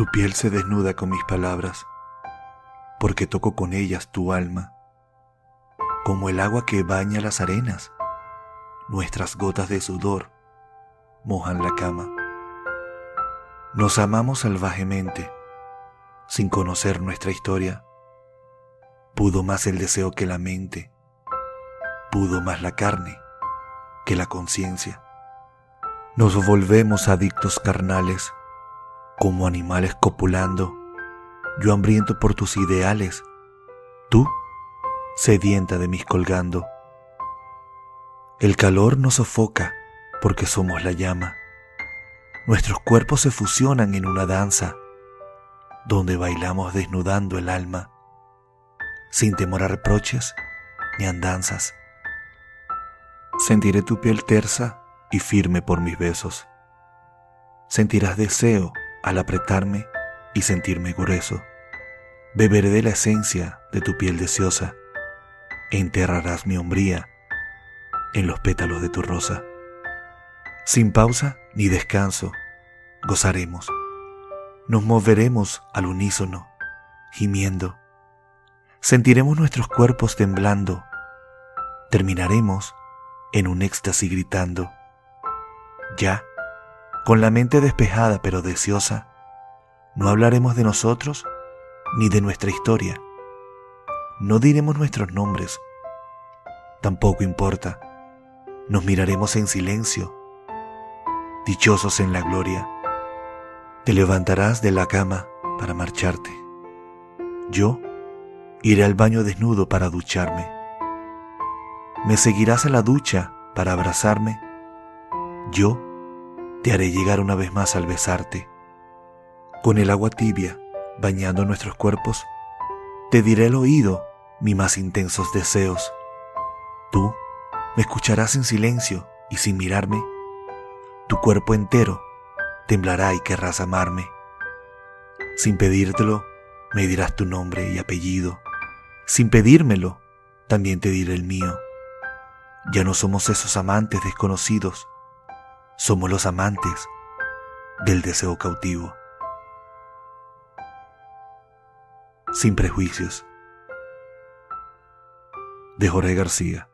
Tu piel se desnuda con mis palabras, porque toco con ellas tu alma, como el agua que baña las arenas, nuestras gotas de sudor mojan la cama. Nos amamos salvajemente, sin conocer nuestra historia. Pudo más el deseo que la mente, pudo más la carne que la conciencia. Nos volvemos adictos carnales como animales copulando, yo hambriento por tus ideales, tú sedienta de mis colgando. El calor nos sofoca porque somos la llama. Nuestros cuerpos se fusionan en una danza donde bailamos desnudando el alma, sin temor a reproches ni andanzas. Sentiré tu piel tersa y firme por mis besos. Sentirás deseo al apretarme y sentirme grueso. Beberé de la esencia de tu piel deseosa e enterrarás mi hombría en los pétalos de tu rosa. Sin pausa ni descanso, gozaremos. Nos moveremos al unísono, gimiendo. Sentiremos nuestros cuerpos temblando. Terminaremos en un éxtasis gritando. Ya con la mente despejada pero deseosa, no hablaremos de nosotros ni de nuestra historia. No diremos nuestros nombres. Tampoco importa. Nos miraremos en silencio, dichosos en la gloria. Te levantarás de la cama para marcharte. Yo iré al baño desnudo para ducharme. Me seguirás a la ducha para abrazarme. Yo te haré llegar una vez más al besarte. Con el agua tibia, bañando nuestros cuerpos, te diré al oído mis más intensos deseos. Tú me escucharás en silencio y sin mirarme. Tu cuerpo entero temblará y querrás amarme. Sin pedírtelo, me dirás tu nombre y apellido. Sin pedírmelo, también te diré el mío. Ya no somos esos amantes desconocidos somos los amantes del deseo cautivo. Sin prejuicios. De Jorge García.